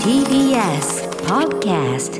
TBS Podcast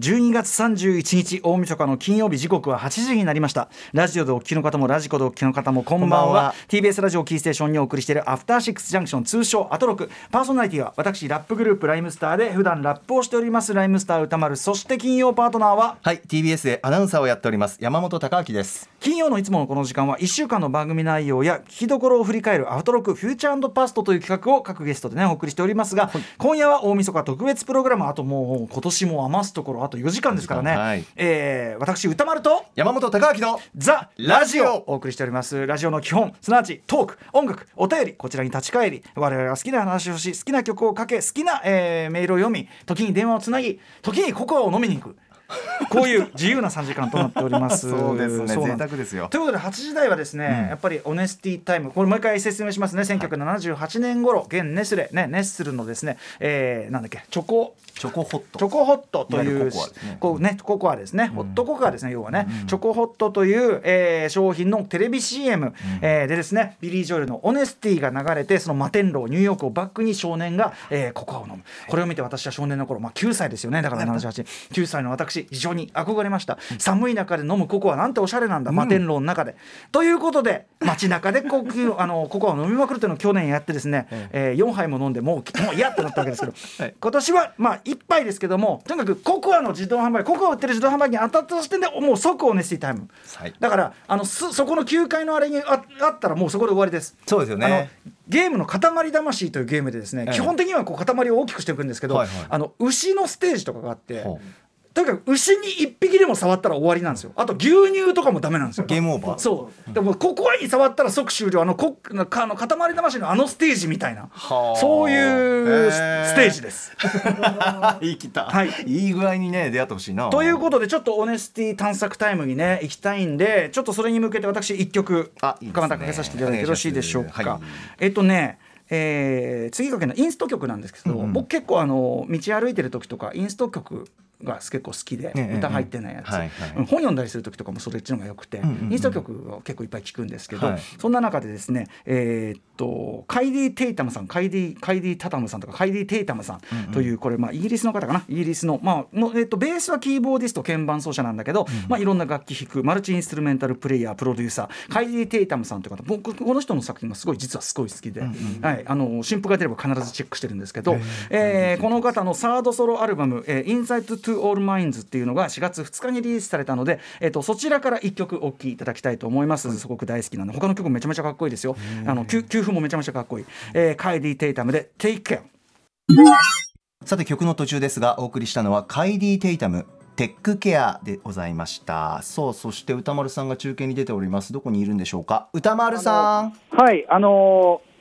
12月31日大晦日の金曜日時刻は8時になりました。ラジオでお聞きの方もラジコでお聞きの方もこんばんは。こんばんは。TBS ラジオキーステーションにお送りしているアフターシックスジャンクション通称アトロク。パーソナリティは私ラップグループライムスターで普段ラップをしておりますライムスター歌丸。そして金曜パートナーははい TBS でアナウンサーをやっております山本貴明です。金曜のいつものこの時間は1週間の番組内容や聞きどころを振り返るアフトロクフューチャーパストという企画を各ゲストでねお送りしておりますが、今夜は大晦日特別プログラムあともう今年も余すところあと4時間ですからね、はい。えー私歌丸と山本貴明のザ・ラジオ。ラジオ。お送りしております。ラジオの基本すなわちトーク音楽お便りこちらに立ち返り我々が好きな話をし好きな曲をかけ好きな、えーメールを読み時に電話をつなぎ時にココアを飲みに行く こういう自由な3時間となっております。そうですね。贅沢ですよ。ということで8時台はですね、やっぱりオネスティタイム。これもう一回説明しますね。1978年頃現ネスレねネッスルのですね、えー、なんだっけチョコ。チョコホット。チョコホットというこうねココアですね、ホットココアですね要はね、チョコホットという、えー商品のテレビ CM、えーでですねビリー・ジョエルの「オネスティ」が流れてその摩天楼ニューヨークをバックに少年が、えーココアを飲む。これを見て私は少年の頃、まあ、9歳ですよね。だから78 9歳の私非常に憧れました、寒い中で飲むココアなんておしゃれなんだ、摩天楼の中で。ということで街中で高級 あのココアを飲みまくるというのを去年やってですね、えー4杯も飲んでもうもう嫌ってなったわけですけど、はい。今年はまあ1杯ですけどもとにかくココアの自動販売ココアを売ってる自動販売機に当たった時点でもう即オネスティタイム、はい。だからあのすそこの9階のあれにああったらもうそこで終わりです。そうですよね。あのゲームの「塊魂」というゲームでですね、ええ。基本的にはこう塊を大きくしていくんですけど、はいはい。あの牛のステージとかがあってほとにかく牛に1匹でも触ったら終わりなんですよ。あと牛乳とかもダメなんですよ。ゲームオーバー。そう。でもココアに触ったら即終了あのこあの塊魂のあのステージみたいな。はあ。そういうステージです。言い切った、はい。いい具合にね出会ってほしいな。ということでちょっとオネスティ探索タイムにね行きたいんでちょっとそれに向けて私一曲あいいですね。かけさせていただいてよろしいでしょうか。お願い。えっとねえー次かけのインスト曲なんですけど、うんうん。僕結構あの道歩いてる時とかインスト曲が結構好きで、歌入ってないやつ、本読んだりする時とかもそれっちのがよくて、インスト曲を結構いっぱい聞くんですけど、そんな中でですねえっとカイディ・テイタムさんカイディ・カイディタタムさんとかカイディ・テイタムさんというこれまあイギリスの方かな？イギリスのまあえっとベースはキーボーディスト鍵盤奏者なんだけど、まあいろんな楽器弾くマルチインストゥルメンタルプレイヤープロデューサーカイディ・テイタムさんという方僕この人の作品がすごい実はすごい好きで、はいあの新譜が出れば必ずチェックしてるんですけど、えー、この方のサードソロアルバム「インサイト・トゥ・2 All Minds っていうのが4月2日にリリースされたので、えー、とそちらから1曲お聴きいただきたいと思います、すごく大好きなの。他の曲もめちゃめちゃかっこいいですよ。あの給付もめちゃめちゃかっこいい、えー、カイディ・テイタムで「Take Care」さて曲の途中ですがお送りしたのはカイディ・テイタムテックケアでございました。そうそして歌丸さんが中継に出ております。どこにいるんでしょうか？歌丸さん。はいあのー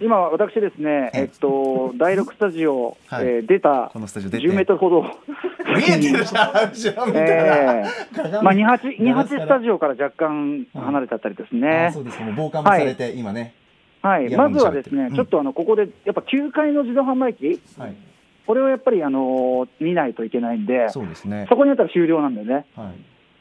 今私ですね、ええっと、第6スタジオ、はい。えー出たこのスタジオ出て。10メートルほど、見えてるじゃん後ろ見たら、えー。まあ、28, 28スタジオから若干離れちゃったりですあねそ、うです。かもう防寒もされて、今ね。はい、まずはですね、ちょっとあのここでやっぱ9階の自動販売機、はい。これをやっぱり、あのー見ないといけないんで、そそうですね。こにあったら終了なんでね、は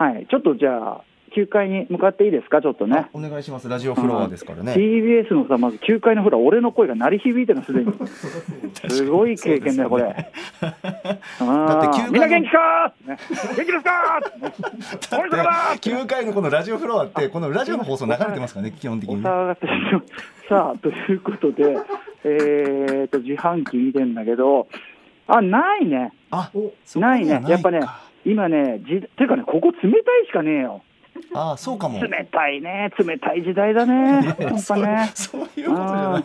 い。はい、ちょっとじゃあ、9階に向かっていいですか、ちょっとね。あ。お願いします。ラジオフロアですからね、TBS のさ、まず9階のフロア、俺の声が鳴り響いてるの、すでに。すごい経験だよ、これ。だってあ9階のーみんな元気か元気ですかーおいしかだ9階のこのラジオフロアってこのラジオの放送流れてますからね基本的おにさあ、ということで、えーと、自販機見てんだけど、あ、ないね。あないね。やっぱねか、今ね、じていうかね、ここ冷たいしかねえよ。ああそうかも。冷たいね、冷たい時代だね、本当ね。そういうことじゃない。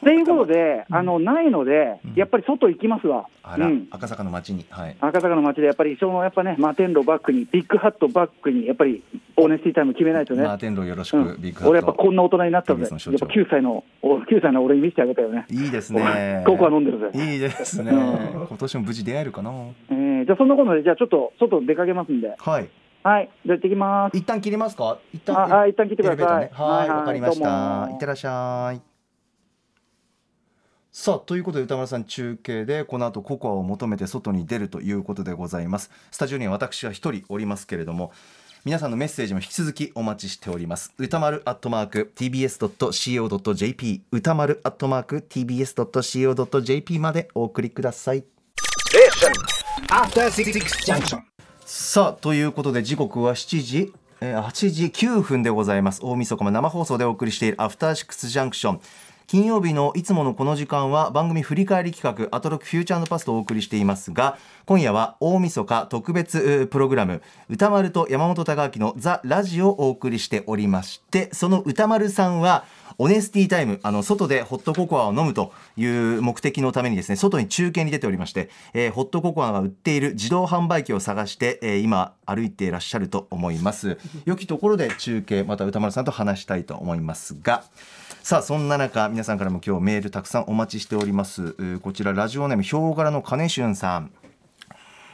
ということで、あのないので、やっぱり外行きますわ。あら、うん。赤坂の街に。はい。赤坂の街でやっぱり、そのやっぱね、摩天楼バックに、ビッグハットバックに、やっぱりオーネスティタイム決めないとね。マーテンローよろしく、うん。ビッグハット。俺やっぱこんな大人になったので、やっぱの所長9歳の、お9歳の俺に見せてあげたよね。いいですね。ココア飲んでるぜ。いいですね、うん。今年も無事出会えるかな。えーじゃあそんなことで、じゃあちょっと外出かけますんで、はいはい、じゃあ行ってきます。一旦切りますか？一旦ああ一旦切ってください。ね。はいわかりました。いってらっしゃい。さあということで歌丸さん中継でこの後ココアを求めて外に出るということでございます。スタジオには私は一人おりますけれども皆さんのメッセージも引き続きお待ちしております。歌丸アットマーク tbs.co.jp 歌丸アットマーク tbs.co.jp までお送りください。After Six Junction. さあということで時刻は7時え8時9分でございます。大晦日も生放送でお送りしているアフターシックスジャンクション。金曜日のいつものこの時間は番組振り返り企画アトロックフューチャーパストをお送りしていますが今夜は大晦日特別プログラム歌丸と山本隆明のザ・ラジオをお送りしておりましてその歌丸さんはオネスティタイムあの外でホットココアを飲むという目的のためにですね外に中継に出ておりまして、えーホットココアが売っている自動販売機を探して、えー今歩いていらっしゃると思います。良きところで中継また歌丸さんと話したいと思いますが。さあそんな中皆さんからも今日メールたくさんお待ちしております。こちらラジオネームヒョウ柄の金俊さん。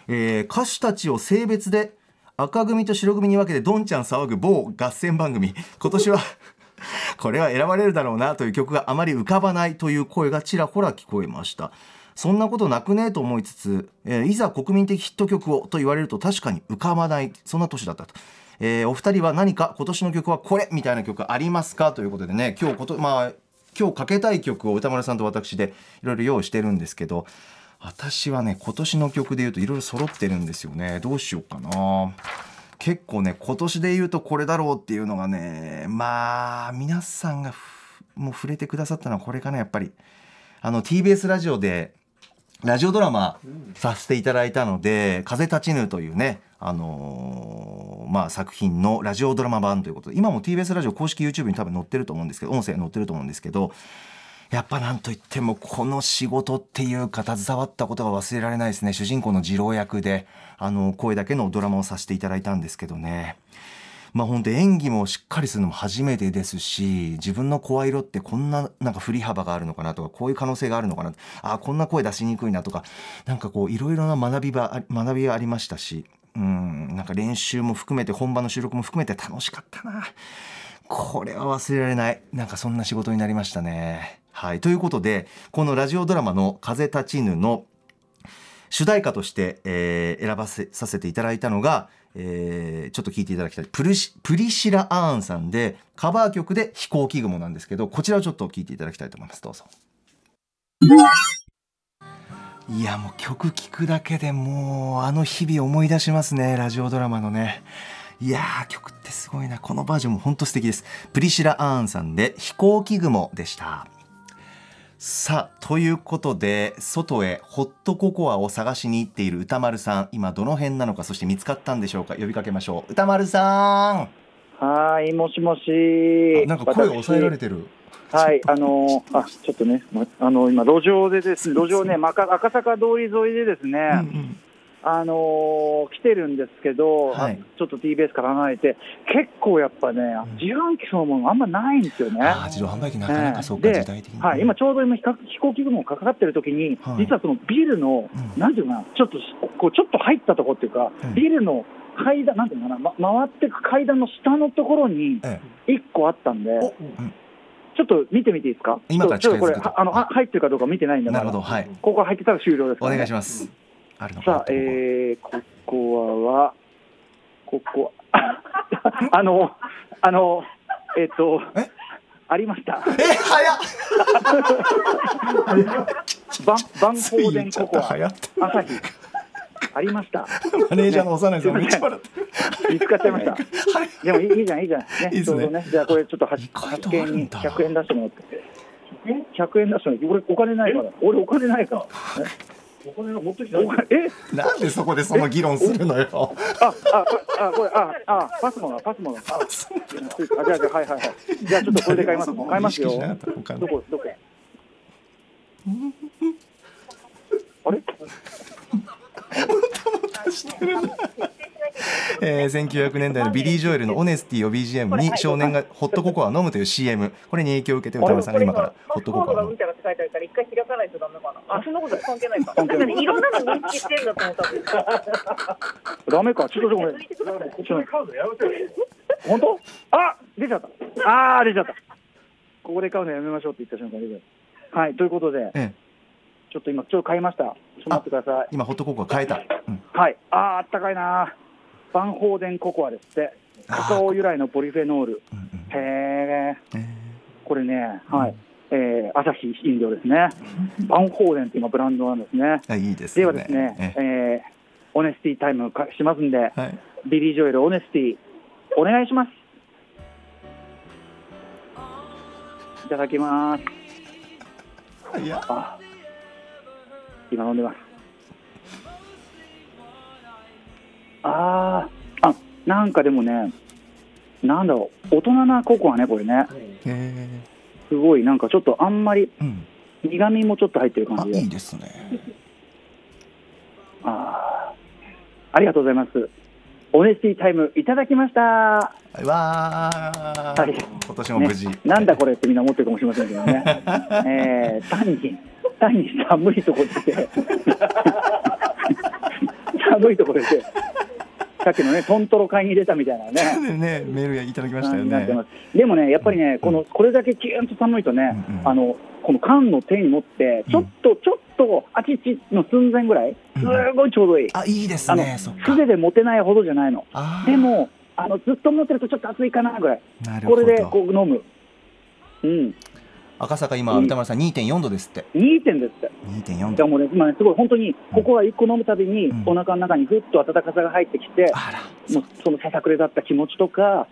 えー歌手たちを性別で赤組と白組に分けてどんちゃん騒ぐ某合戦番組。今年は これは選ばれるだろうなという曲があまり浮かばないという声がちらほら聞こえました。そんなことなくねと思いつつ、えーいざ国民的ヒット曲をと言われると確かに浮かばないそんな年だったと、えーお二人は何か今年の曲はこれみたいな曲ありますかということでね今日ことまあ今日かけたい曲を歌丸さんと私でいろいろ用意してるんですけど私はね今年の曲で言うといろいろ揃ってるんですよね。どうしようかな。結構ね今年で言うとこれだろうっていうのがねまあ皆さんがふもう触れてくださったのはこれかなやっぱり。あの TBS ラジオでラジオドラマさせていただいたので「風立ちぬ」というね、あのーまあ、作品のラジオドラマ版ということで今も TBS ラジオ公式 YouTube に多分載ってると思うんですけど音声載ってると思うんですけどやっぱなんといってもこの仕事っていうか携わったことが忘れられないですね主人公の次郎役であの声だけのドラマをさせていただいたんですけどねまあ本当演技もしっかりするのも初めてですし自分の声色ってこんななんか振り幅があるのかなとかこういう可能性があるのかなあこんな声出しにくいなとかなんかこういろいろな学びがあ学びがありましたしうんなんか練習も含めて本番の収録も含めて楽しかったな。これは忘れられないなんかそんな仕事になりましたね。はい。ということでこのラジオドラマの「風立ちぬ」の主題歌として、えー選ばせさせていただいたのが、えーちょっと聞いていただきたい。プルシプリシラ・アーンさんでカバー曲で「飛行機雲」なんですけどこちらをちょっと聞いていただきたいと思います。どうぞ。いやもう曲聴くだけでもうあの日々思い出しますね。ラジオドラマのね。いやー曲ってすごいな。このバージョンも本当素敵です。プリシラ・アーンさんで「飛行機雲」でした。さあということで外へホットココアを探しに行っている歌丸さん今どの辺なのかそして見つかったんでしょうか？呼びかけましょう。歌丸さはい、もしもし。ん。なんか声が抑えられて。てるはい、あのーあ、ちょっとね、まあの今路上でですね、路上ね、赤坂通り沿いでですね、うんうんあのー来てるんですけど、はい。ちょっと TBS から離れて、結構やっぱね、自販機そのものあんまないんですよね。あー自動販売機なかなかそうかで時代的にはい、今ちょうど今飛行飛行機雲がかかってる時に、はい。実はそのビルの、うん。なんていうかな、ちょっとこうちょっと入ったとこっていうか、うん。ビルの階段、なんていうのかな、ま、回ってく階段の下のところにえ1個あったんで、ちょっと見てみていいですか、今からちょっとこれあのは入ってるかどうか見てないんで、なるほどはい。ここ入ってたら終了ですかお願いしますあるのかなさあ、えー、ここは、ここは、あの、あの、えっ、とえ、ありました。え早っバンバンついホーデ言っちゃっンココア、朝日。ありました。マネージャーの幼いさんね見つかっちゃいました。はいでもいいいいじゃん、いいじゃん。ね、いいっすねちょうどね。じゃあこれちょっと発見にあるんだ100円出してもらって。100円出してもらって。俺お金ないから。俺お金ないから。お金持ってきた。え？なんでそこでその議論するのよあ、あ、あ、これ、あ、あ、パスモの、パスモの。あ、あじゃあ、じゃあ、はい、はい、はい。じゃあ、ちょっとこれで買います。買いますよ意識しなかった他のどこ、どこ。えー、1900年代のビリー・ジョエルの「オネスティ」を BGM に少年がホットココアを飲むという CM これに影響を受けて歌丸さんが今からホットココアを飲む一回開かないとダメかな。あ、そんなこと関係ないか。なんかね、いろんなの認識してるんだと思った。ダメか、ちょっと、ごめん。本当？あ、出ちゃった。あー、出ちゃった。ここで買うのやめましょうって言った瞬間出ちゃった。はい、ということで、ええ、ちょっと今、ちょっと買いました。ちょっと待ってください。今ホットココア変えた、うん、はい。あー、あったかいな。あバンホーデンココアですって。カカオ由来のポリフェノール。うんうんへええこれねはい、えー、アサヒ飲料ですね。バンホーデンって今ブランドなんですね。いいですでよはですね、ええ。ー、 Honesty time かしますんで、はい。ビリー・ジョエル、 Honesty、お願いします。いただきます。いやあ、今飲んでます。あーあ、なんかでもね、なんだろう、大人なココアね、これね。えすごい、なんかちょっとあんまり苦味もちょっと入ってるあ感じで。いいですね。あーありがとうございます。オネスティタイムいただきました。わー、はい。今年も無事、ね、なんだこれってみんな思ってるかもしれませんけどね、えー、単に単に寒いところで。寒いところでさっきのねトントロ買いに出たみたいなね。ね。メールいただきましたよね。でもねやっぱりねこのこれだけキューンと寒いとね、うんうんあのこの缶の手に持ってちょっと、ちょっとあちちの寸前ぐらいすごいちょうどいい、あいいですね。素手で持てないほどじゃないの。でもあのずっと持ってるとちょっと熱いかなぐらい。これでこう飲む。うん赤坂今うん。歌丸さん2.4度ですって。2点ですって。2.4度。でもね、今ね、すごい本当に、ここは1個飲むたびにうん、お腹の中にふっと温かさが入ってきて、あら。もうそのささくれだった気持ちとか、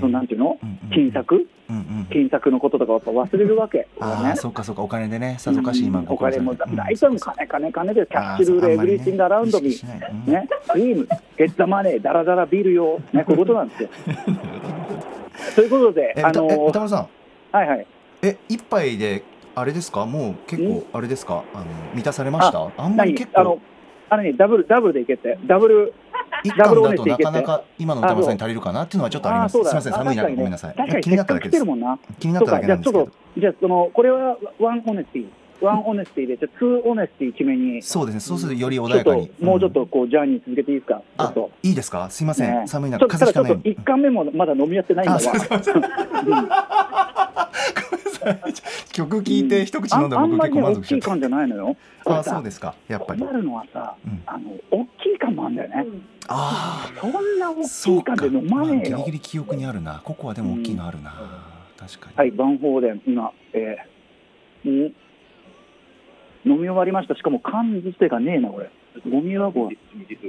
そのなんていうの？うんうん、金策、うんうん金策のこととかやっぱ忘れるわけ。ああそうかそうかお金でねさぞかし今うんお金も、うん。大体もう金、金、金で、キャッチルール、エブリシングアラウンドミ意識しない。うん。ね、クリーム、ゲッツァマネー、ダラダラビールよ、ね、こういうことなんですよ。ということでえ、あの歌丸さん。はいはい。え一杯であれですか？もう結構あれですか？あの満たされました？あんまり結構。何あの、ね、ダブル、ダブルでいけて、ダブル、一ダブル貫だとなかなか今の宇多丸さんに足りるかなっていうのはちょっとあります。すみません寒い中ね。ごめんなさい。気になっただけです。気になっただけなんですけど。じゃあそのこれは one Honesty one Honesty でじゃあ two Honesty 決めに。そうですね。そうするとより穏やかに。もうちょっとこうジャーニー続けていいですか？あいいですか？すいませね。ん寒い中風邪ひかない一巻目もまだ飲み合ってないん。だわ 曲聞いて一口飲んだら僕結構満足しちゃった。あんまり大きい缶じゃないのよ。あそうですか。やっぱり。困るのはさ、あの大きい缶もあるんだよね。ああ。そんな大きい缶で飲まねえよ。ギリギリ記憶にあるな。ココアでも大きいのあるな。確かに。はい、バンホーデン今、えー、ん飲み終わりました。しかも缶自体がねえなこれ。ゴミ箱。ち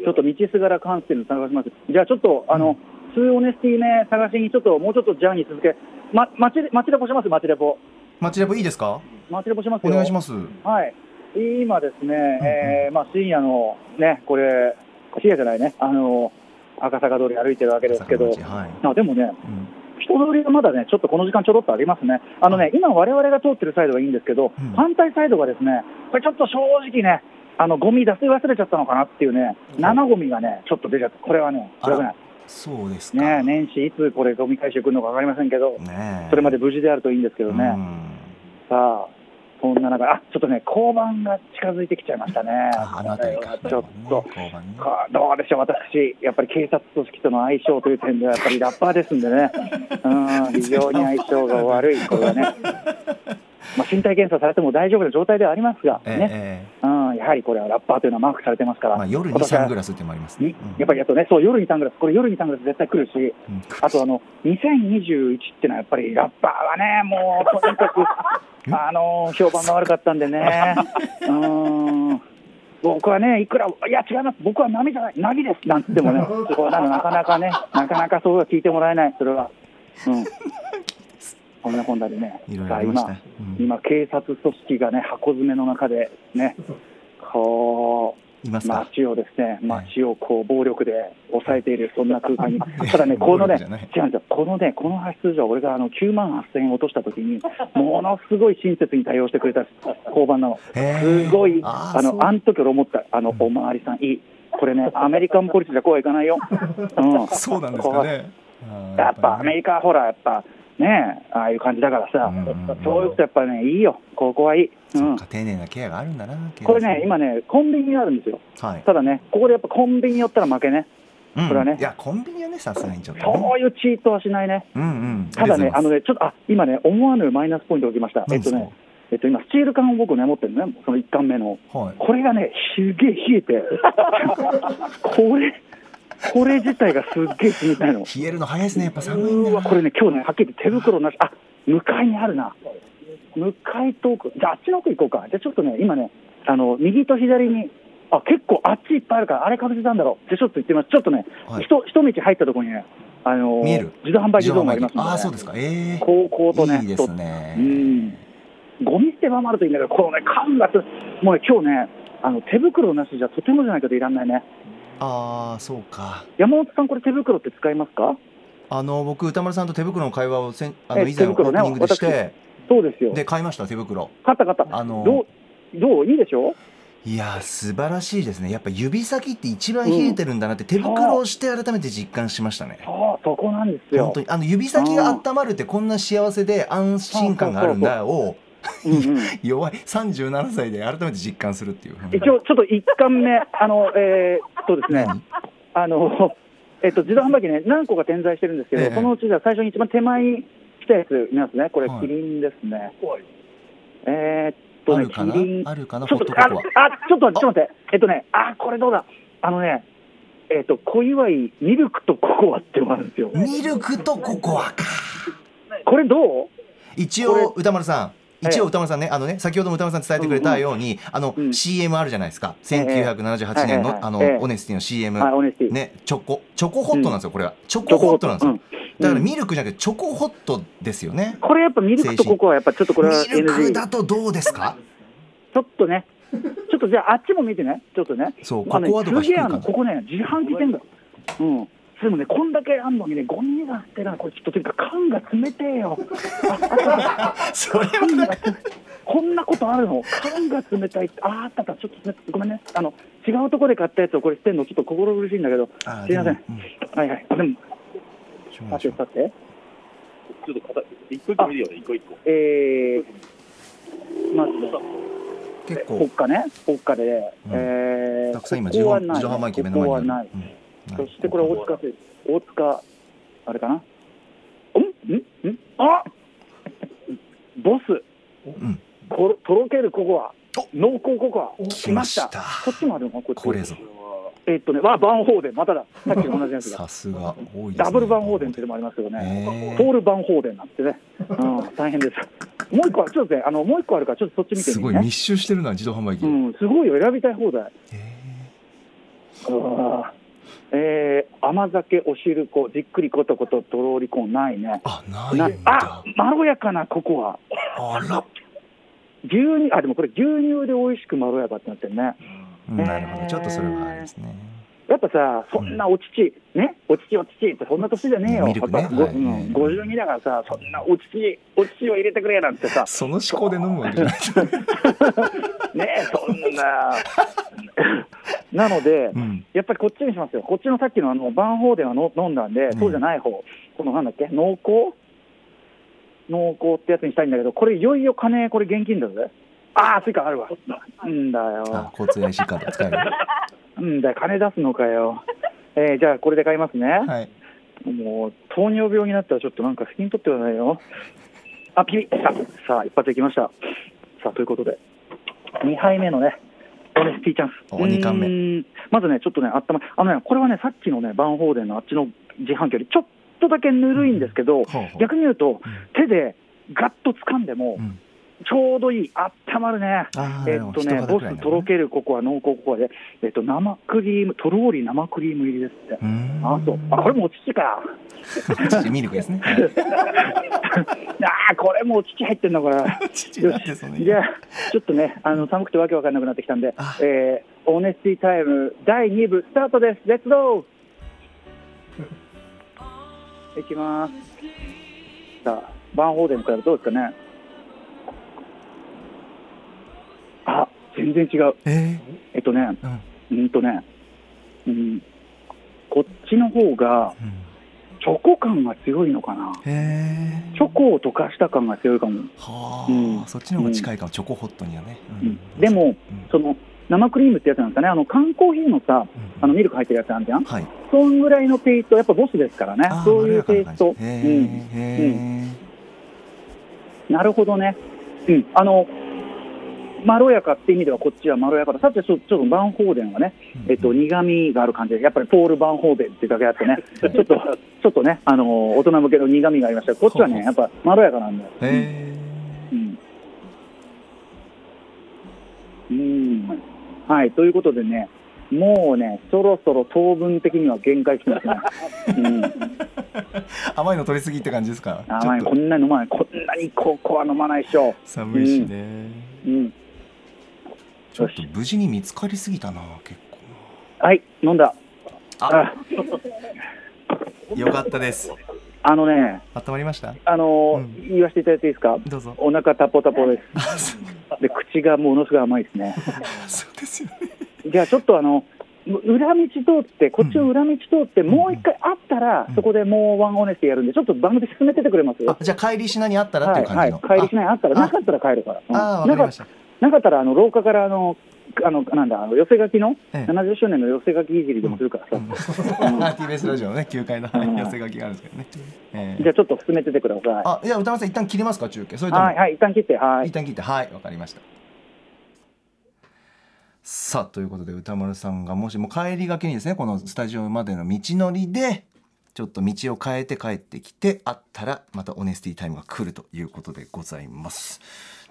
ょっと道すがら缶っていうの探します。じゃあちょっとあの。2オネスティ目探しに、ちょっともうちょっとジャーニー続け、ま、待ち待ちレポします、待ちレポ。待ちレポいいですか待ちレポしますお願いします。はい。今ですね、うんうん、えー、まあ深夜のね、これ、深夜じゃないね、あの、赤坂通り歩いてるわけですけど、はい、あでもね、うん人通りがまだね、ちょっとこの時間ちょろっとありますね。あのね、今我々が通ってるサイドはいいんですけど、うん、反対サイドがですね、これちょっと正直ね、あの、ゴミ出せ忘れちゃったのかなっていうね、生ゴミがね、ちょっと出ちゃった。これはね、危ない。そうですか。ね、年始いつこれゴミ回収来るのか分かりませんけど、ねえ。それまで無事であるといいんですけどね。うん。さあ、そんな中、あ、ちょっとね、交番が近づいてきちゃいましたね。ああの辺りかちょっと。ね。かどうでしょう、私、やっぱり警察組織との相性という点では、やっぱりラッパーですんでね、うん、非常に相性が悪い、これはね、まあ、身体検査されても大丈夫な状態ではありますが、ええねえ。うん、やはりこれはラッパーというのはマークされてますから、えまあ夜にサングラスってもありますね。にやっぱりあとね、そう、夜にサングラス、これ、夜にサングラス絶対来るし、うん。あとあの、2021ってのはやっぱりラッパーはね、もうとにかく、あの評判が悪かったんでね、うん、僕はね、いくら、いや、違います、僕は波じゃない、ナギです。なんつってもね、こうなのなかなかね、なかなかそうは聞いてもらえない、それは。うん。こんなこんなでね、いろいろさあ今うん。今、警察組織がね、箱詰めの中でね、いますか？街をですね、街をこう暴力で抑えている、そんな空間に、やただね、このね、違うんですよ、このね、この発出所は、俺があの9万8000円落としたときに、ものすごい親切に対応してくれた交番なの、すごい、あの、あん時俺思った、あの、おまわりさん、いい、これね、アメリカンポリスじゃこうはいかないよ、うん、そうなんですかね。やっぱアメリカはほら、やっぱね、ああいう感じだからさそういうことやっぱね、いいよ、ここはいい。うん。丁寧なケアがあるんだなこれね、今ね、コンビニにあるんですよ。はい。ただね、ここでやっぱコンビニ寄ったら負けね。うん。これはね。いやコンビニはねさすがにちょっとそういうチートはしないね。うんうん。ただね、あのねね、ちょっと、あ、今ね、思わぬマイナスポイントが起きました。えっとね、えっと、今、スチール缶を僕ね、持ってるのね、その1巻目の。はい。これがね、すげえ冷えて、これ、これ自体がすっげえ冷たいの。冷えるの早いですねやっぱ寒いんだこれね、今日ね、はっきり手袋なし、あ向かいにあるな、向かいと奥、じゃあ、あっちの奥行こうか、じゃあちょっとね、今ね、あの右と左に、あ結構あっちいっぱいあるから、あれかぶせたんだろう、じゃあちょっと行ってみます、ちょっとね、はい。ひと一道入ったところにね、あの見える？自動販売機ゾーンがありますんで、ね、ああそうですか。ええ高校とね、いいですね。うん、ゴミ捨て場もあるといいんだけど、このね、缶がつ、もうね、今日ね、あの手袋なしじゃとてもじゃないけどいらんないね。ああそうか。山本さん、これ手袋って使いますか？あの僕歌丸さんと手袋の会話をせんあのえ以前オープニングでしてそうですよ。で買いました手袋。買った買った。あのどうどういいでしょ？いやー素晴らしいですね。やっぱ指先って一番冷えてるんだなって手袋をして改めて実感しましたね。そう、そこなんですよ。本当に。あの指先が温まるってこんな幸せで安心感があるんだをうんうん。弱い。37歳で改めて実感するっていう一応、ちょっと1巻目、あの、えーっとですね、あの、えっと、自動販売機ね、何個か点在してるんですけど、ええ。そのうちじゃ最初に一番手前に来たやつ見ますね。これ、はい。キリンですね。えーっとね、あるかな？キリン。あるかな？ちょっと、あ、ちょっと待って、ちょっと待って。えっとね、あ、これどうだ？あのね、えっと、小祝いミルクとココアってのがあるんですよ。ミルクとココアか。これどう？一応歌丸さん一応歌丸さんね、あのね、先ほども歌丸さん伝えてくれたように、あの、うん CM あるじゃないですか。ええ1978年の、あの、ええオネスティの CM。ね、チョコ、チョコホットなんですよ、これは。チョココホットなんですよ。うんだからミルクじゃなくて、チョコホットですよね。これやっぱミルクとココアはやっぱちょっとこれはミルク NG。だとどうですか？ちょっとね、ちょっとじゃああっちも見てね、ちょっとね。そうあのねココア度が低いかここね、自販機店だ。うん。でもね、こんだけあんのにね、ゴミがあってな、これちょっとというか、缶が冷てえよ。それは缶がこんなことあるの？缶が冷たいって、あーあったあった、ちょっとね、ごめんね。あの、違うところで買ったやつをこれ捨てんの、ちょっと心苦しいんだけど、あすいません。うん。はいはい。あでも、しょう。がないさてさて、ちょっと片一個一個見るよね、一個一個。えー、まず、結構。ポッカね、ポッカで、うん。えー、たくさん今自動自動販売機目の前にある。ここはない。うんそしてこれ大塚製大塚あれかな？ん？ん？ん？あ！ボス。うん。とろけるココアお！濃厚ココア来ました。こっちもあるのこれぞ。えっとねわバンホーデン。まただ。さっきの同じやつがさすが多いですねダブルバンホーデンっていうのもありますけどね、えポールバンホーデンなんてね、うん、大変です。もう一個はちょっとねあのもう一個あるからちょっとそっち見てね。すごい密集してるな自動販売機。うんすごいよ。選びたい放題。えあーえー、甘酒、お汁粉、じっくりことこととろりコーンないね。あないんあだまろやかなココア。あら牛乳、あ、でもこれ牛乳で美味しくまろやかってなってるね。うんなるほどちょっとそれはあれですねやっぱさ、そんなお乳、ね、お乳お乳ってそんな年じゃねえよ。ミルクね。やっぱごはいうん52だからさ、そんなお乳、お乳を入れてくれなんてさ、その思考で飲むわけじゃない。ねえ、そんな。なので、うん。やっぱりこっちにしますよ、こっちのさっきのあのバンホーデンはの飲んだんで、ん。そうじゃない方、このなんだっけ、濃厚？濃厚ってやつにしたいんだけど、これ、いよいよ金、これ現金だぜ。ああ、スイカあるわ。うんだあよ。交通 IC カード使えるうんだよ、金出すのかよ。えーじゃあ、これで買いますね。はいもう、糖尿病になったらちょっとなんか責任取ってくださいよ。あ、ピリッさあ、さあ、一発いきました。さあ、ということで、2杯目のね、 Honesty chance。お二貫目まずね、ちょっとね、あったま、あのね、これはね、さっきのね、バンホーデンのあっちの自販機よりちょっとだけぬるいんですけど、逆に言うと、手でガッと掴んでも、うんちょうどいい、あったまるね。えっとね、ボスとろけるココア、濃厚ココアで、えっと、生クリーム、とろーり生クリーム入りですって。あ、そう。あ、これもお乳か。父ミルクですね はいあーこれもう乳入ってんだってそのじゃあ、ちょっとね、あの寒くてわけわかんなくなってきたんであ、えー、 Honesty time 第2部スタートです。レッツゴーいきます。さあ、バンホーデンからどうですかね。あ、全然違う。ええっとね、ーうん。うんとね、うん、こっちの方がうん。チョコ感が強いのかな。へえチョコを溶かした感が強いかも。はあ、うん。そっちの方が近いかも、チョコホットにはね、うん。でも、その生クリームってやつなんですかね、あの缶コーヒーのさ、あのミルク入ってるやつあるじゃん、はい。そんぐらいのテイスト、やっぱボスですからね。そういうテイスト、なるほどね、うん、あのまろやかって意味ではこっちはまろやかだ。さっきちょっとバンホーデンはね、えっと、苦味がある感じ。でやっぱりポール・バンホーデンっていうだけあってね。ちょっとちょっとねあの大人向けの苦味がありましたこっちはねやっぱまろやかなんだよ、へうん。うん。はいということでねもうねそろそろ糖分的には限界きてますね、うん。ー甘いの取りすぎって感じですか？甘いこんなに飲まない。こんなにココア飲まないでしょ。寒いしね、うんちょっと無事に見つかりすぎたな結構。はい飲んだ。あ。あ。よかったです。あのね。温まりました？あのーうん。言わせていただいていいですか？どうぞ。お腹タポタポです。で口がものすごい甘いですね。そうですよね。じゃあちょっとあの裏道通ってこっちの裏道通ってもう一回会ったら、うん。そこでもうワンオネスやるんでちょっと番組進めててくれます？あじゃあ帰りしなにあったらってはいいうはい感じの、帰りしないあったらあ。なかったら帰るから、うん。ああわかりましたなかったらあの廊下からあのあのなんだあの寄せ書きの、ええ。70周年の寄せ書きいじりでもするからさ、うん。TBS ラジオのね9階のうん。寄せ書きがあるんですけどね、ええ。じゃあちょっと進めててください。あいや歌丸さん一旦切りますか中継。それとも、はいはい一旦切ってはい。一旦切ってはいわかりました。さあということで歌丸さんがもしも帰りがけにですねこのスタジオまでの道のりでちょっと道を変えて帰ってきてあったらまたオネスティタイムが来るということでございます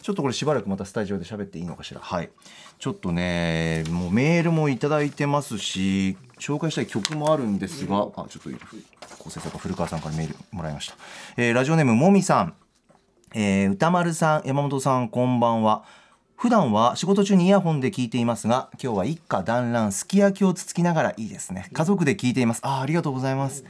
ちょっとこれしばらくまたスタジオで喋っていいのかしら？はい。ちょっとねもうメールもいただいてますし紹介したい曲もあるんですがあちょっと構成作家古川さんからメールもらいました、えーラジオネームもみさん。えー宇多丸さん山本さんこんばんは。普段は仕事中にイヤホンで聞いていますが今日は一家団らんすき焼きをつつきながらいいですね。家族で聞いています。あーありがとうございます、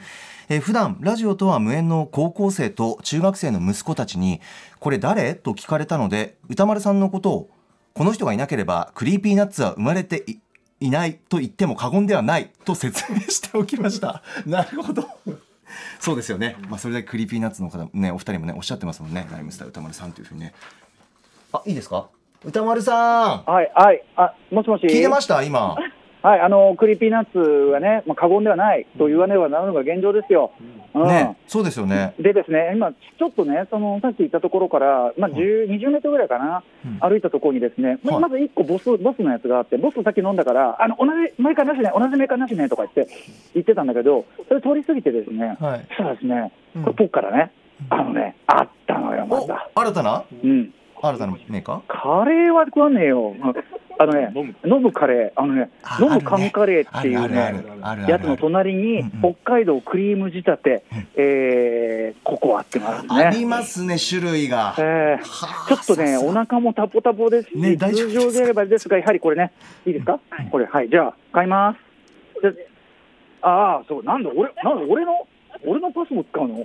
えー普段ラジオとは無縁の高校生と中学生の息子たちにこれ誰？と聞かれたので宇多丸さんのことをこの人がいなければ Creepy Nuts は生まれていいないと言っても過言ではないと説明しておきました なるほどそうですよね。まあそれだけ Creepy Nuts の方ねお二人もねおっしゃってますもんね。 RHYMESTER 宇多丸さんというふうにね。あいいですか？宇多丸さんはいはいあもしもし聞いてました？今。はい、あの Creepy Nuts はね、まあ、過言ではないと言わねばならぬのが現状ですよ。うんねそうですよね。でですね、今、ちょっとね、そのさっき言ったところから、まあ、10 20メートルぐらいかな、うん歩いたところにですね、まず1個ボス、ボスのやつがあって、ボス先飲んだから、あの同じメーカーなしね、同じメーカーなしねとか言って、言ってたんだけど、それ通り過ぎてですね、はい。そしたらですね、うんこれ、ポッカラね、あのね、あったのよ、まおた。新たな？うん、新たなメーカー？カレーは食わねえよ。あのね、飲む。カレー、あのねあ、飲む神カレーっていうね、やつの隣に北海道クリーム仕立て、えー、ココアってのがあるんですね。ありますね種類が。えーはあちょっとね、お腹もタポタポです。し、ね大丈夫です。通常であればですが、やはりこれね、いいですか、これ、はい、じゃあ、買います。でああ、そう、なんで俺、なんで俺の、俺のパスも使うの？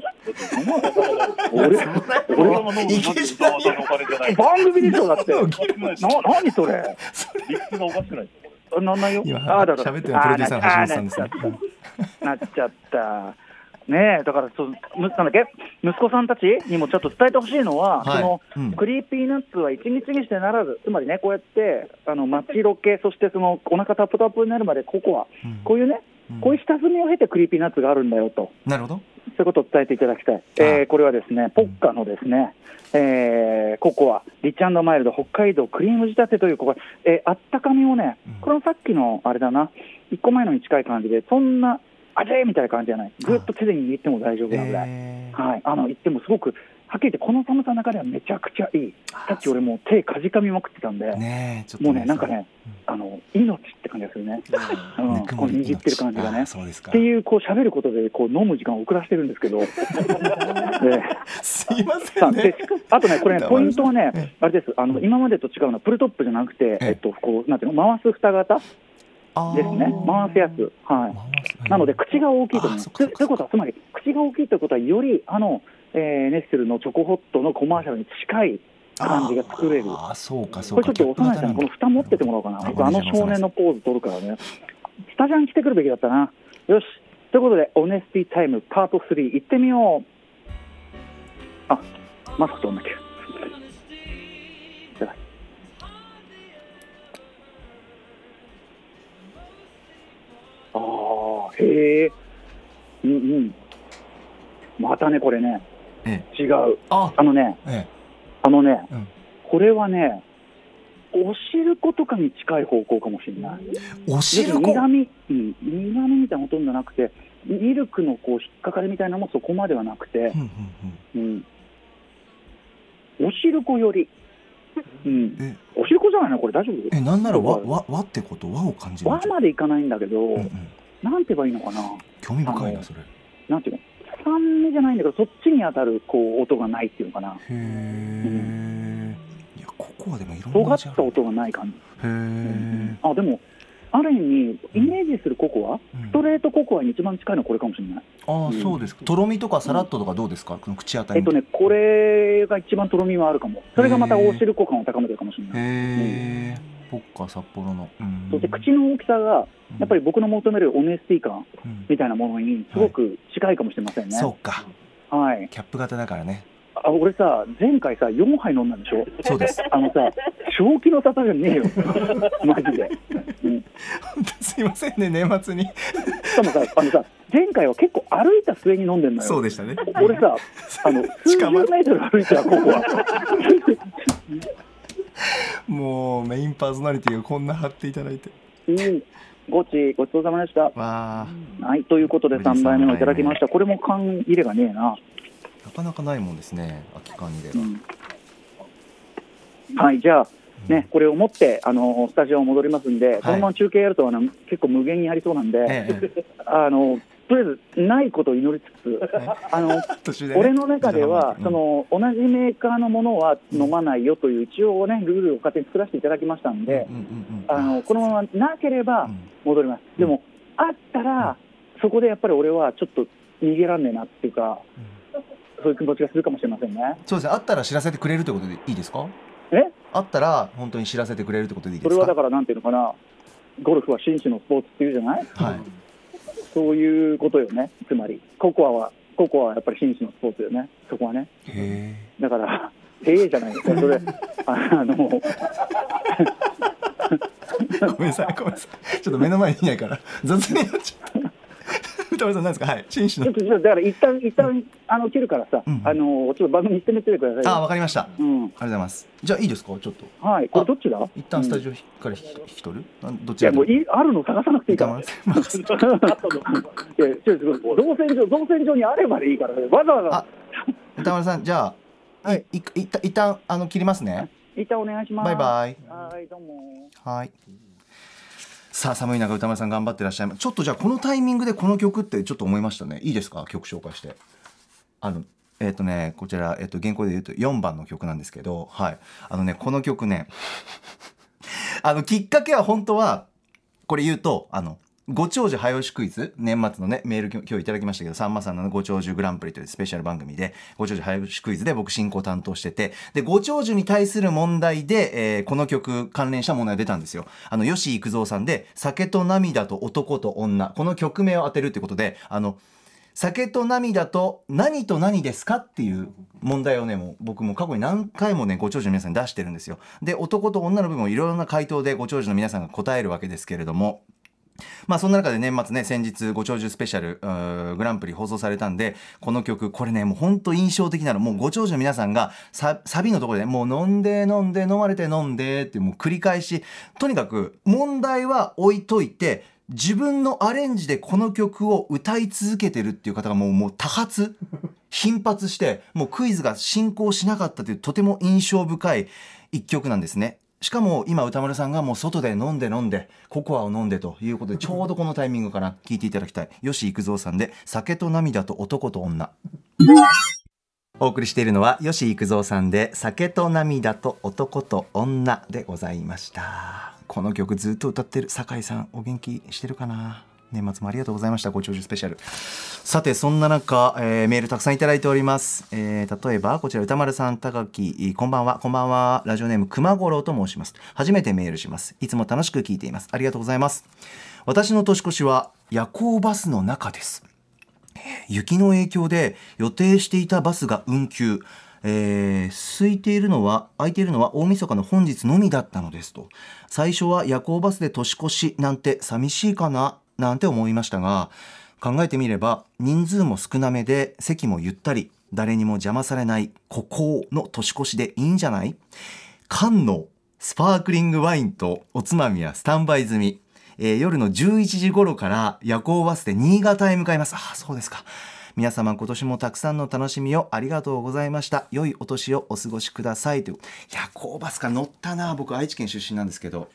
俺、俺、いけじゃない。よ番組でしょ、だって。な、何それ。理屈がおかしくないあなんないよ？今あだから。喋ってるプロデューサーの橋本さんですなっちゃった。なっちゃった。ねえ、だからそなんだっけ、息子さんたちにもちょっと伝えてほしいのは、はい。そのうん。 Creepy Nuts は一日にしてならず、つまりね、こうやって、あの街ロケ、そしてそのお腹タプタプになるまでココア、うん。こういうね、うんこういう下積みを経て Creepy Nuts があるんだよと。なるほど。そういうことを伝えていただきたい。えーこれはですね、ポッカのですね、えーココア、リッチマイルド、北海道クリーム仕立てというココア、えーあったかみもねうん、これもさっきのあれだな、1個前のに近い感じで、そんな、あれみたいな感じじゃない。ぐっと手で握っても大丈夫なぐらい。えーはい、あの言ってもすごく、はっきり言って、この寒さの中ではめちゃくちゃいい。さっき俺もう手かじかみまくってたんで、ねえちょっともうね、なんかね、あの命って感じがするね。うん、こう握ってる感じがね。そうですかって。いう、こう喋ることで、こう飲む時間を遅らせてるんですけど。で すいませんね。あとね、これね、ポイントはねえ、あれです、あの今までと違うのは、プルトップじゃなくて、えええっと、こう、なんていうの、回す蓋型ですね、回すやつ。はい。なので、口が大きいと思います。ということは、つまり、口が大きいということは、より、あの、えーネッセルのチョコホットのコマーシャルに近い感じが作れる。ああそうかそうかこれちょっと幼いさんにこの蓋持っててもらおうかな。僕、あの少年のポーズ取るからね。スタジャン着てくるべきだったな。よし。ということで、オネスティタイムパート3、行ってみよう。あ、マスク取んなきゃ。あああ、へえ。うんうん。またね、これね、え違う。あ。あのね、えあのね、うん。これはね、お汁粉とかに近い方向かもしれない。お汁粉？苦味、うん、苦味みたいなほとんどなくて、ミルクのこう引っかかりみたいなのもそこまではなくてう、んうんうん、お汁粉より、うん。お汁粉じゃないの？これ大丈夫？えなんなら和和和ってこと？和を感じる和までいかないんだけど、うん。うん、なんて言えばいいのかな、興味深いなそれへなんていうの、酸味じゃないんだけど、そっちに当たるこう音がないっていうのかな、えいやここはでもいろん尖な味あるった音がない感じ。へえあでもある意味、イメージするココア、ストレートココアに一番近いのはこれかもしれない。ああそうですか。とろみとかサラットとかどうですか？この口当たりえっとね、これが一番とろみはあるかも。それがまた大汁効果を高めてるかもしれない。へえポッカ札幌のうんそして口の大きさが、やっぱり僕の求めるオネスティ感うんみたいなものにすごく近いかもしれませんね。そうかはい。キャップ型だからねあ、俺さ、前回さ、4杯飲んだんでしょ？そうですあのさ、正気の沙汰じゃねえよ。マジで。うん。すいませんね年末にしかもさ、あのさ、前回は結構歩いた末に飲んでんのよ。そうでしたね俺さ、あの、数十メートル歩いたら、ここは。もうメインパーソナリティがこんな貼っていただいて。うん。ごち、ごちそうさまでした。はい、ということで3杯目をいただきました。これも缶入れがねえな。なかなかないもんですね空き缶にでは、うん。はい、じゃあ、ね、これを持って、あの、スタジオ戻りますんで、このまま中継やると、あの、結構無限にやりそうなんで、ええ。あの、とりあえず、ないことを祈りつつ、あの、ね。俺の中では、うん。その、同じメーカーのものは飲まないよという、一応ね、ルールを勝手に作らせていただきましたんでうん、うんうんあの、このままなければうん。戻ります。でも、あったら、そこでやっぱり俺はちょっと逃げらんねえなっていうか、そういう気持ちがするかもしれませんね。そうですね。あったら知らせてくれるということでいいですか？え？あったら本当に知らせてくれるってことでいいですか？それはだからなんていうのかな、ゴルフは紳士のスポーツっていうじゃない？はいそういうことよね、つまり、ココアは、ココアはやっぱり紳士のスポーツよね、そこはね。へだから、ええじゃないですか、それ、あの、えごめんなさいごめんなさい。ちょっと目の前にいないから雑になっちゃった歌丸さん何ですか？はい紳士の。ちょっと、だから一旦、一旦、あの、切るからさ、うんあの、ちょっと番組にしてみてくださいよ。あわかりました。ありうん。がとうございます。じゃあいいですか？ちょっと。はい、これどっちだ？一旦スタジオ。オから引き引き取る？なんどっいや、もういい、あるの探さなくていいから。い や、ちょっと、造船所、造船所にあればでいいから、わざわざ。あ、歌丸さんじゃあはい。いい一旦一旦あの切りますね。一旦お願いします。バイバイ。はい、どうも。はい。さあ寒い中歌丸さん頑張ってらっしゃいます。ちょっとじゃあこのタイミングでこの曲ってちょっと思いましたね。いいですか？曲紹介して。あのえっ、とねこちらえっ、と原稿で言うと4番の曲なんですけど、はい。あのねこの曲ねあのきっかけは本当はこれ言うとあのご長寿早押しクイズ？年末のねメール今日いただきましたけどさんまさんのご長寿グランプリというスペシャル番組でご長寿早押しクイズで僕進行担当しててでご長寿に対する問題で、えーこの曲関連した問題が出たんですよ。あの吉幾三さんで「酒と涙と男と女」この曲名を当てるってことであの酒と涙と何と何ですかっていう問題をねもう僕も過去に何回もねご長寿の皆さんに出してるんですよ。で男と女の部分をいろいろな回答でご長寿の皆さんが答えるわけですけれどもまあそんな中で年末ね先日ご長寿スペシャルグランプリ放送されたんでこの曲これねもうほんと印象的なのもうご長寿の皆さんがササビのところでもう飲んで飲んで飲まれて飲んでってもう繰り返しとにかく問題は置いといて自分のアレンジでこの曲を歌い続けてるっていう方がもうもう多発頻発してもうクイズが進行しなかったというとても印象深い一曲なんですね。しかも今歌丸さんがもう外で飲んで飲んでココアを飲んでということで ちょうどこのタイミングから聞いていただきたい。吉幾三さんで「酒と涙と男と女」お送りしているのは吉幾三さんで「酒と涙と男と女」でございました。この曲ずっと歌ってる酒井さんお元気してるかな？年末もありがとうございました。ご長寿スペシャル。さてそんな中、えーメールたくさんいただいております、えー例えばこちら歌丸さん高木こんばんは。こんばんは。ラジオネーム熊五郎と申します。初めてメールします。いつも楽しく聞いています。ありがとうございます。私の年越しは夜行バスの中です。雪の影響で予定していたバスが運休、えー空いているのは空いているのは大晦日の本日のみだったのですと。最初は夜行バスで年越しなんて寂しいかな。なんて思いましたが考えてみれば人数も少なめで席もゆったり誰にも邪魔されない孤高の年越しでいいんじゃない？菅野スパークリングワインとおつまみはスタンバイ済み、えー夜の11時頃から夜行バスで新潟へ向かいます。あそうですか。皆様今年もたくさんの楽しみをありがとうございました。良いお年をお過ごしください。という。夜行バスか乗ったな。僕愛知県出身なんですけど。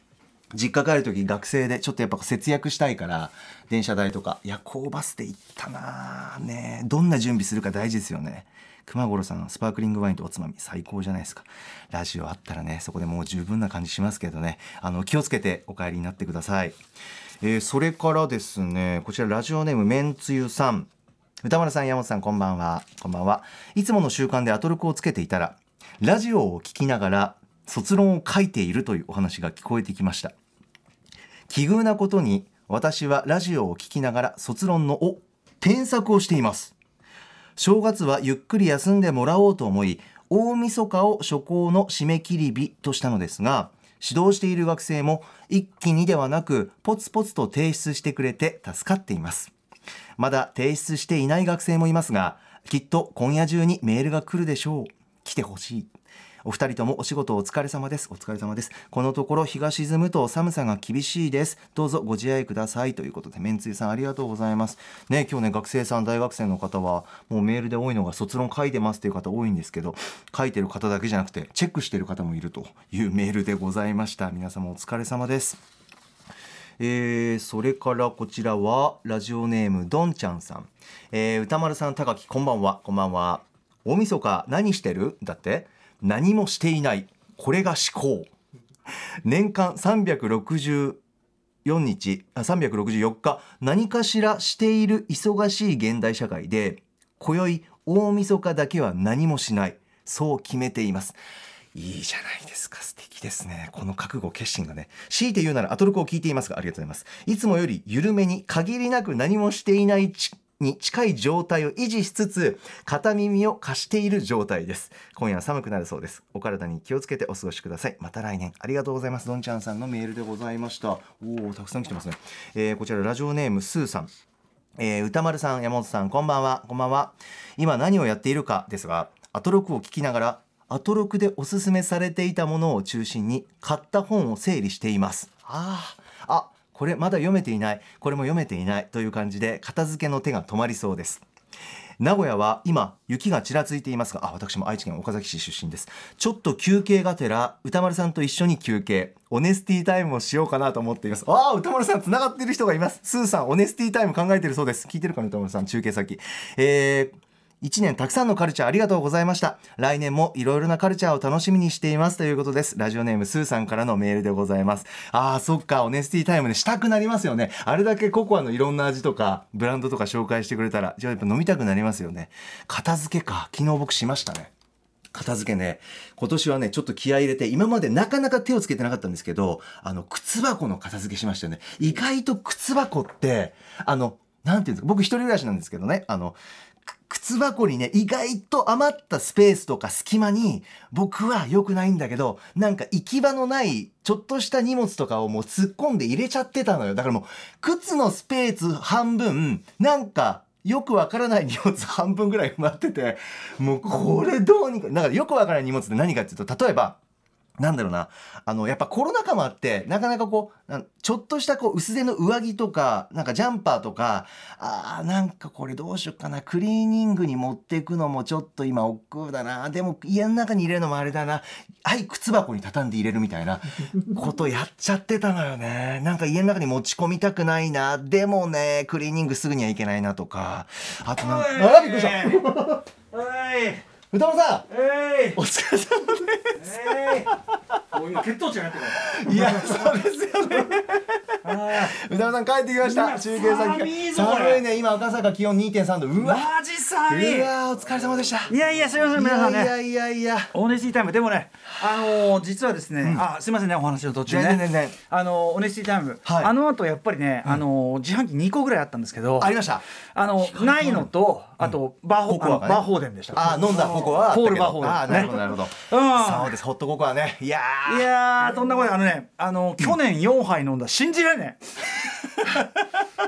実家帰る時学生でちょっとやっぱ節約したいから電車代とか。夜行バスで行ったなあ。ねえ。どんな準備するか大事ですよね。熊五郎さんスパークリングワインとおつまみ最高じゃないですか。ラジオあったらねそこでもう十分な感じしますけどね。あの気をつけてお帰りになってください、えーそれからですねこちらラジオネームめんつゆさん。歌丸さん山本さんこんばんは。こんばんは。いつもの習慣でアトロクをつけていたらラジオを聞きながら卒論を書いているというお話が聞こえてきました。奇遇なことに私はラジオを聞きながら卒論のお添削をしています。正月はゆっくり休んでもらおうと思い大晦日を初行の締め切り日としたのですが指導している学生も一気にではなくポツポツと提出してくれて助かっています。まだ提出していない学生もいますがきっと今夜中にメールが来るでしょう。来てほしい。お二人ともお仕事お疲れ様です。お疲れ様です。このところ日が沈むと寒さが厳しいです。どうぞご自愛ください。ということでめんつゆさんありがとうございます。ね今日ね学生さん大学生の方はもうメールで多いのが卒論書いてますっていう方多いんですけど書いてる方だけじゃなくてチェックしてる方もいるというメールでございました。皆様お疲れ様です。えーそれからこちらはラジオネームどんちゃんさん、えー歌丸さん高木こんばんは。こんばんは。大晦日何してる？だって。何もしていない。これが思考。年間364日あ364日何かしらしている忙しい現代社会で今宵大晦日だけは何もしない。そう決めています。いいじゃないですか。素敵ですね。この覚悟決心がね。強いて言うならアトロクを聞いていますがありがとうございます。いつもより緩めに限りなく何もしていないに近い状態を維持しつつ片耳を貸している状態です。今夜は寒くなるそうです。お体に気をつけてお過ごしください。また来年。ありがとうございます。どんちゃんさんのメールでございました。おおたくさん来てますね、えーこちらラジオネームスーさん。えー歌丸さん山本さんこんばんは。こんばんは。今何をやっているかですがアトロクを聞きながらアトロクでおすすめされていたものを中心に買った本を整理しています。ああこれまだ読めていないこれも読めていないという感じで片付けの手が止まりそうです。名古屋は今雪がちらついていますがあ私も愛知県岡崎市出身です。ちょっと休憩がてら歌丸さんと一緒に休憩。オネスティタイムをしようかなと思っています。ああ歌丸さんつながっている人がいます。スーさんオネスティタイム考えているそうです。聞いてるかな歌丸さん。中継先。えー1年たくさんのカルチャーありがとうございました。来年もいろいろなカルチャーを楽しみにしていますということです。ラジオネームスーさんからのメールでございます。あーそっかオネスティタイムでしたくなりますよね。あれだけココアのいろんな味とかブランドとか紹介してくれたらじゃあやっぱ飲みたくなりますよね。片付けか。昨日僕しましたね。片付けね。今年はねちょっと気合い入れて今までなかなか手をつけてなかったんですけどあの靴箱の片付けしましたよね。意外と靴箱ってあのなんていうんですか僕一人暮らしなんですけどね。あの靴箱にね意外と余ったスペースとか隙間に僕は良くないんだけどなんか行き場のないちょっとした荷物とかをもう突っ込んで入れちゃってたのよ。だからもう靴のスペース半分なんかよくわからない荷物半分ぐらい埋まっててもうこれどうにかだかよくわからない荷物って何かっていうと例えばなんだろうな。あのやっぱコロナ禍もあってなかなかこうちょっとしたこう薄手の上着とかなんかジャンパーとかあーなんかこれどうしよっかな。クリーニングに持っていくのもちょっと今億劫だな。でも家の中に入れるのもあれだな。はい靴箱に畳んで入れるみたいな ことやっちゃってたのよね。なんか家の中に持ち込みたくないな。でもねクリーニングすぐにはいけないなとか。あとなんかあびっくりした歌丸さんえい。お疲れ様です。えい。もう今血糖値上がってるいや、そうですよね。宇多田さん帰ってきました。中継先寒いね。今赤坂気温2.3度。うわ。マジ寒い。うわ、お疲れ様でした。いやいやすみません皆さんね。いやいやいや。オネスティタイム。でもねあのー実はですね、あすみませんねお話の途中ね。全然全然。あのーオネスティタイム、はい。あの後やっぱりね、あのー自販機2個ぐらいあったんですけどありました。あのないのとあとバーホ、ね。バーホーデンでした。あ、飲んだココアは。ポールバーホール。あ、なるほどなるほど。うん。そうです。ホットココアね。いやいやーそんなことあのねあの去年4杯飲んだ信じられない。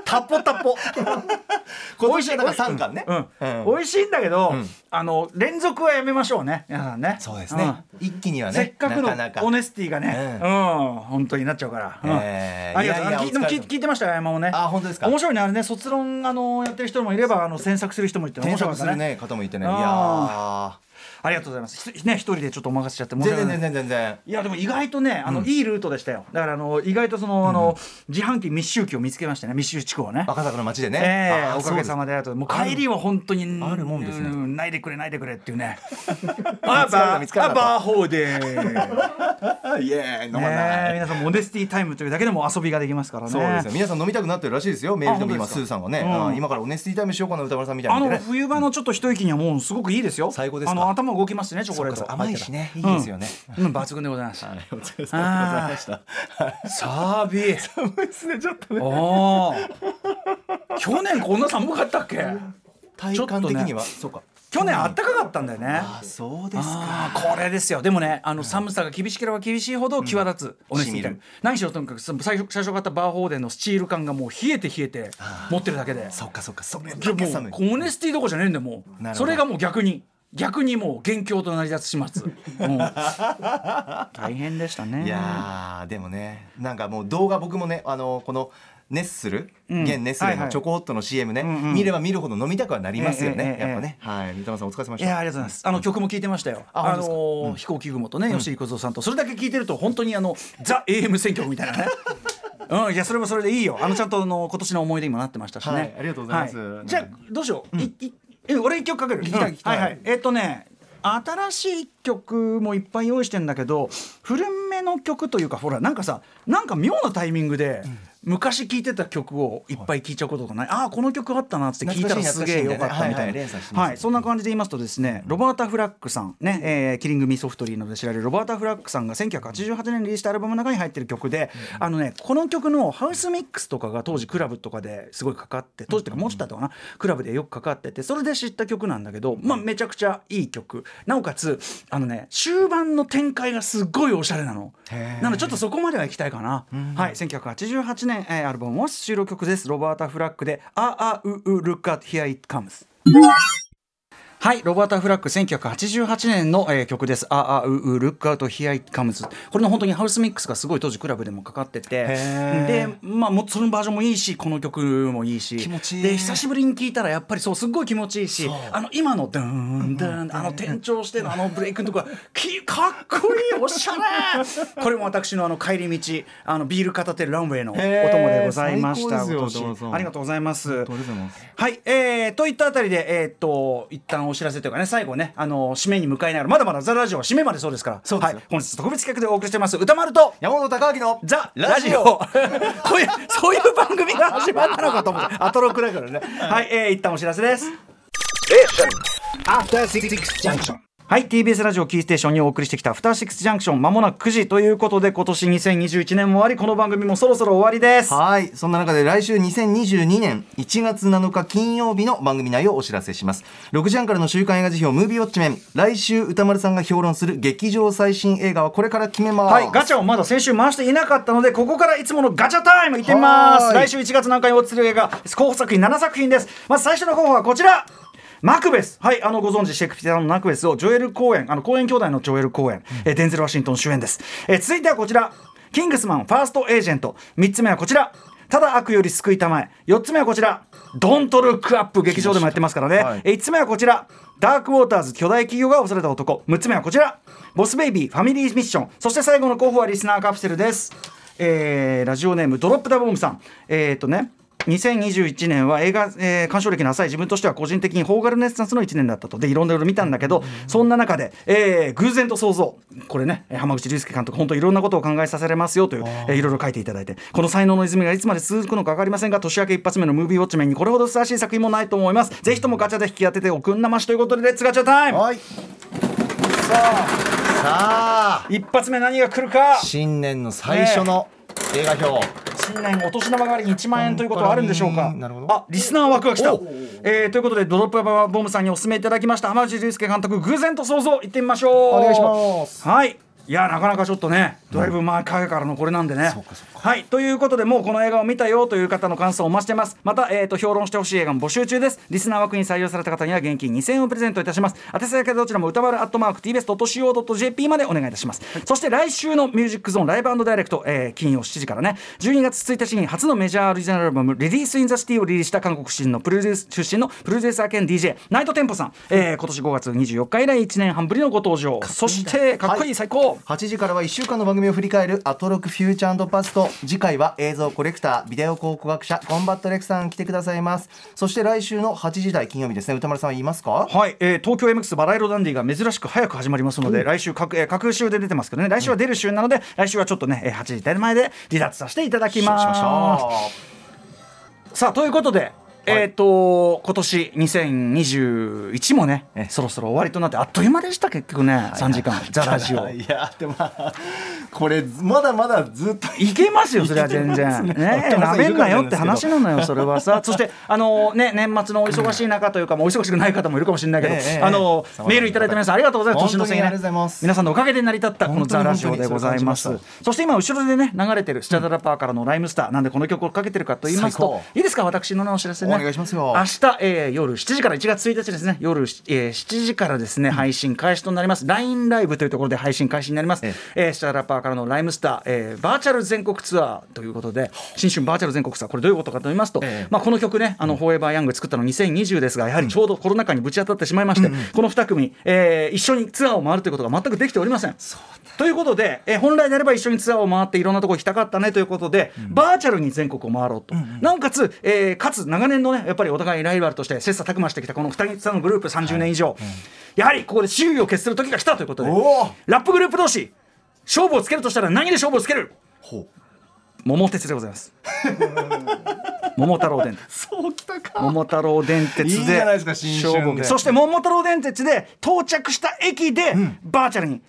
タポタポ。今年はだから三巻ね。うん。うん。美味しいんだけど、ん。あの連続はやめましょうね。皆さんね。そうですね、一気にはうんねせっかくのオネスティがねううん、本当になっちゃうから、ありがとう。いやいやでも聞聞いてましたよ山もね。あ本当ですか？面白いねあれね卒論あのやってる人もいればあの詮索する人もいて面添白かったね。削するね方もいてね。いやあありがとうございます。ひね一人でちょっとお任せしちゃって全然全然全然。いやでも意外とねあの、いいルートでしたよ。だからあの意外とその、あの自販機密集機を見つけましたね。密集地区をね。赤坂の街でね、えーおかげさまであとう。もう帰りは本当にあるもんですね。うないでくれないでくれっていうね。見つかるな見つかるなと。あバーホーで。そ うイエーイ飲まない、皆さんモデスティタイムというだけでも遊びができますからね。そうですよ。皆さん飲みたくなってるらしいですよ。メールでも今スーさんがね、今からオネスティタイムしようかな歌丸さんみたいあのなね冬場のちょっと一息にはもうすごくいいですよ。最高ですか？あの頭動きますねチョコレート。甘いしね。いいですよね、うん、うん抜群でございます。はいお疲れ様でございました。サービス 寒いですねちょっとね。去年こんな寒かったっけ？体感的には、そうか。去年あったかかったんだよね。あそうですか。これですよ。でもねあの寒さが厳しければ厳しいほど際立つ、オネスティタイム染み。る何しろとにかく最初最初買ったバーホーデンのスチール感がもう冷えて冷えて持ってるだけで。そっかそっか。それでだけ寒い。オネスティどころじゃねえんだよもう。それがもう逆に逆にもう元凶となり立つ始末もう。大変でしたね。いやーでもねなんかもう動画僕もねあのこのネッスル、うん。現ネスレはいはい。のチョコホットの CM ね、んうん。見れば見るほど飲みたくはなりますよね、ええええやっぱね、はい。三玉さんお疲れ様でいやしたありがとうございます。あの曲も聞いてましたよ。ああのー飛行機雲とね吉井小僧さんとそれだけ聞いてると本当にあのザ AM 選曲みたいなね。うん。いやそれもそれでいいよ。あのちゃんとあの今年の思い出にもなってましたしね。はい。ありがとうございます。はじゃあどうしよう。いいえ俺一曲かける。聞きたい聞きたいはいはい。えっとね。新しい曲もいっぱい用意してんだけど古めの曲というかほらなんかさなんか妙なタイミングで、昔聴いてた曲をいっぱい聴いちゃうこととかない、ああこの曲あったなって聞いたらすげえよかったみたいな、はいそんな感じで言いますとですねロバータ・フラッグさんね、えーキリング・ミソフトリーなどで知られるロバータ・フラッグさんが1988年にリリースしたアルバムの中に入ってる曲で、あのねこの曲のハウスミックスとかが当時クラブとかですごいかかって当時っていうかもうちょっとかなクラブでよくかかっててそれで知った曲なんだけど、まあ、めちゃくちゃいい曲。なおかつあのね終盤の展開がすっごいおしゃれなの。なのでちょっとそこまでは行きたいかな、はい1988年、えーアルバムは収録曲です。ロバータ・フラッグで「ああうう Look at Here It Comes」はい、ロバータ・フラッグ1988年の、えー曲です。ああうう、ルックアウト、ヒアイカムズ。これの本当にハウスミックスがすごい当時クラブでもかかってて、で、まあもうそのバージョンもいいし、この曲もいいし、気持ちいい。で久しぶりに聴いたらやっぱりそうすっごい気持ちいいし、あの今のドゥーンドゥーンあの転調してのあのブレイクのとこがきかっこいいおしゃれ。これも私のあの帰り道、あのビール片手ランウェイのお供でございました。ありがとうございます。はい、えー、といったあたりで、えーっと一旦お知らせというかね最後ねあの締めに向かいながらまだまだ「ザ・ラジオ」は締めまでそうですから。そうはい、本日特別企画でお送りしてます歌丸と山本貴明のザ・ラジオ。こういうそういう番組が始まったのかと思って。アトロクだからね。はい、えー、一旦お知らせです。Six Junction. はい TBS ラジオキーステーションにお送りしてきた「アフターシックスジャンクション」まもなく9時ということで今年2021年も終わりこの番組もそろそろ終わりですはいそんな中で来週2022年1月7日金曜日の番組内容をお知らせします6時半からの週刊映画辞表ムービーウォッチメン来週歌丸さんが評論する劇場最新映画はこれから決めますはい、ガチャをまだ先週回していなかったので、ここからいつものガチャタイムいってみます。来週1月7日におつる映画、候補作品7作品です。まず最初の候補はこちら。マクベス。はいあのご存知シェイクスピアのマクベスをジョエル・コーエンあのコーエン兄弟のジョエル・コーエン、えーデンゼル・ワシントン主演です、えー続いてはこちら。キングスマンファーストエージェント。3つ目はこちら。ただ悪より救いたまえ。4つ目はこちら。ドントルックアップ劇場でもやってますからね、はい。えー5つ目はこちら。ダークウォーターズ巨大企業が恐れた男。6つ目はこちら。ボスベイビーファミリーミッション。そして最後の候補はリスナーカプセルです、えーラジオネーム Drop Da Bomb さん。えっ、とね2021年は映画、えー鑑賞歴の浅い自分としては個人的に邦画ルネッサンスの1年だったと。でいろんな色々見たんだけど、そんな中で、えー偶然と想像。これねえー濱口竜介監督本当いろんなことを考えさせられますよという、えーいろいろ書いていただいて。この才能の泉がいつまで続くのか分かりませんが年明け一発目のムービーウォッチメンにこれほどふさわしい作品もないと思います。ぜひともガチャで引き当てておくんなましということで Let's ガチャタイム。はい。さあ。一発目何が来るか。新年の最初の映画表、新年お年玉代わりに1万円ということはあるんでしょうか？本当に。なるほど。あリスナー枠が来た。お、えーということでドロップバボムさんにお勧めいただきました。浜口竜介監督偶然と想像。行ってみましょう。お願いします。はい。いやなかなかちょっとねだいぶ前からのこれなんでね、はい。ということでもうこの映画を見たよという方の感想をお待ちしてます。また、えー、と評論してほしい映画も募集中です。リスナー枠に採用された方には現金2000円をプレゼントいたします。宛先はどちらも歌丸アットマーク TBS.CO.JP までお願いいたします、そして来週のミュージックゾーンライブダイレクト、えー金曜7時からね。12月1日に初のメジャーオリジナルアルバム「レディース・イン・ザ・シティ」をリリースした韓国出身のプロデュース出身のプロデューサー兼 DJ ナイトテンポさん、えー今年5月24日以来1年半ぶりのご登場。そしてかっこいい最高、8時からは1週間の番組を振り返る「アトロクフューチャーパスト」次回は映像コレクタービデオ考古学者コンバットレクさん来てくださいます。そして来週の8時台金曜日ですね。歌丸さんは言いますか？はい、えー東京 MX バラ色ダンディが珍しく早く始まりますので、来週各、えー、各週で出てますけどね。来週は出る週なので、来週はちょっとね、えー8時台前で離脱させていただきます。さあということでえっ、と今年2021もねえそろそろ終わりとなってあっという間でした結局ね3時間。ザラジオ。いやでもまあこれまだまだずっといけますよそれは全然。ねねなめんなよって話なのよそれはさ。そしてあのね年末のお忙しい中というか、まあお忙しくない方もいるかもしれないけど、ええええ。あのメールいただいて皆さんありがとうございます。年の瀬にね。皆さんのおかげで成り立ったこのザラジオでございます。そして今後ろでね流れてるスチャダラパーからのライムスター。なんでこの曲をかけてるかと言いますと最いいですか？私のお知らせね。お願いしますよ。明日、えー夜7時から1月1日ですね。夜、えー7時からですね配信開始となります。LINE ライブというところで配信開始になります、ええ。ースチャダラパーからのライムスター、えーバーチャル全国ツアーということで新春バーチャル全国ツアーこれどういうことかと言いますと、ええ。まあ、この曲ねあの、フォーエバーヤング作ったの2020ですがやはりちょうどコロナ禍にぶち当たってしまいまして、この2組、えー一緒にツアーを回るということが全くできておりません。ということで、えー本来であれば一緒にツアーを回っていろんなところ行きたかったねということで、バーチャルに全国を回ろうと、なおかつ、えーかつ長年のねやっぱりお互いライバルとして切磋琢磨してきたこの2人のグループ30年以上、やはりここで周囲を決する時が来たということでラップグループ同士勝負をつけるとしたら何で勝負をつける？ほう。桃鉄でございます。桃太郎電鉄。そうきたか。桃太郎電鉄でいいじゃないですか新春で。勝負そして桃太郎電鉄で到着した駅で、バーチャルに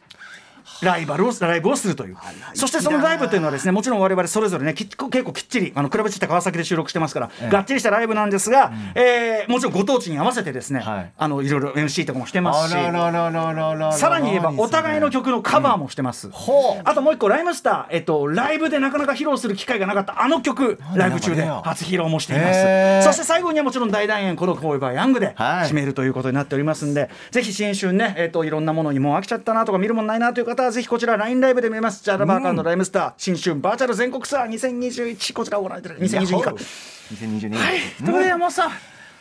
ライバルをライブをするという。そしてそのライブというのはですねもちろん我々それぞれねき結構きっちりあのクラブチッタ川崎で収録してますから、がっちりしたライブなんですが、えーもちろんご当地に合わせてですね、はい。あのいろいろ MC とかもしてまあすしさらに言えばお互いの曲のカバーもしてます、ほう。あともう一個ライムスター、えっと、ライブでなかなか披露する機会がなかったあの曲ライブ中で初披露もしていまへー。すそして最後にはもちろん大団円この「フォーエバーヤング」ではい。締めるということになっておりますんで、ぜひ新春ね、えっと、いろんなものにもう飽きちゃったなとか見るもんないなという方はぜひこちら LINE ライブで見れます。ジャラバーカーのライムスター、新春バーチャル全国ツアー2021こちらをご覧いただく2022か。2022はいということで山本さん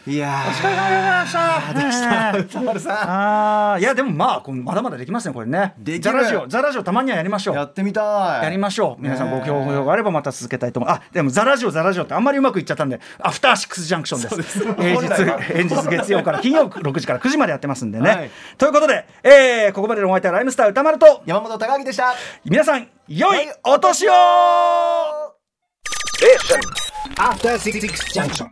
いやー。お疲れ様でございました。でした。歌丸さあー。いやでもまあまだまだできますねこれね。できる。ザラジオザラジオたまにはやりましょう。んやってみたい。やりましょう。皆さんご評価があればまた続けたいと思う。あでもザラジオザラジオってあんまりうまくいっちゃったんでアフターシックスジャンクションです。平本来は。日平日月曜から 金曜6時から9時までやってますんでね、はい。ということで、えーここまでのお相手はライムスター歌丸と山本高明でした。皆さん良いお年を。After Six Junction.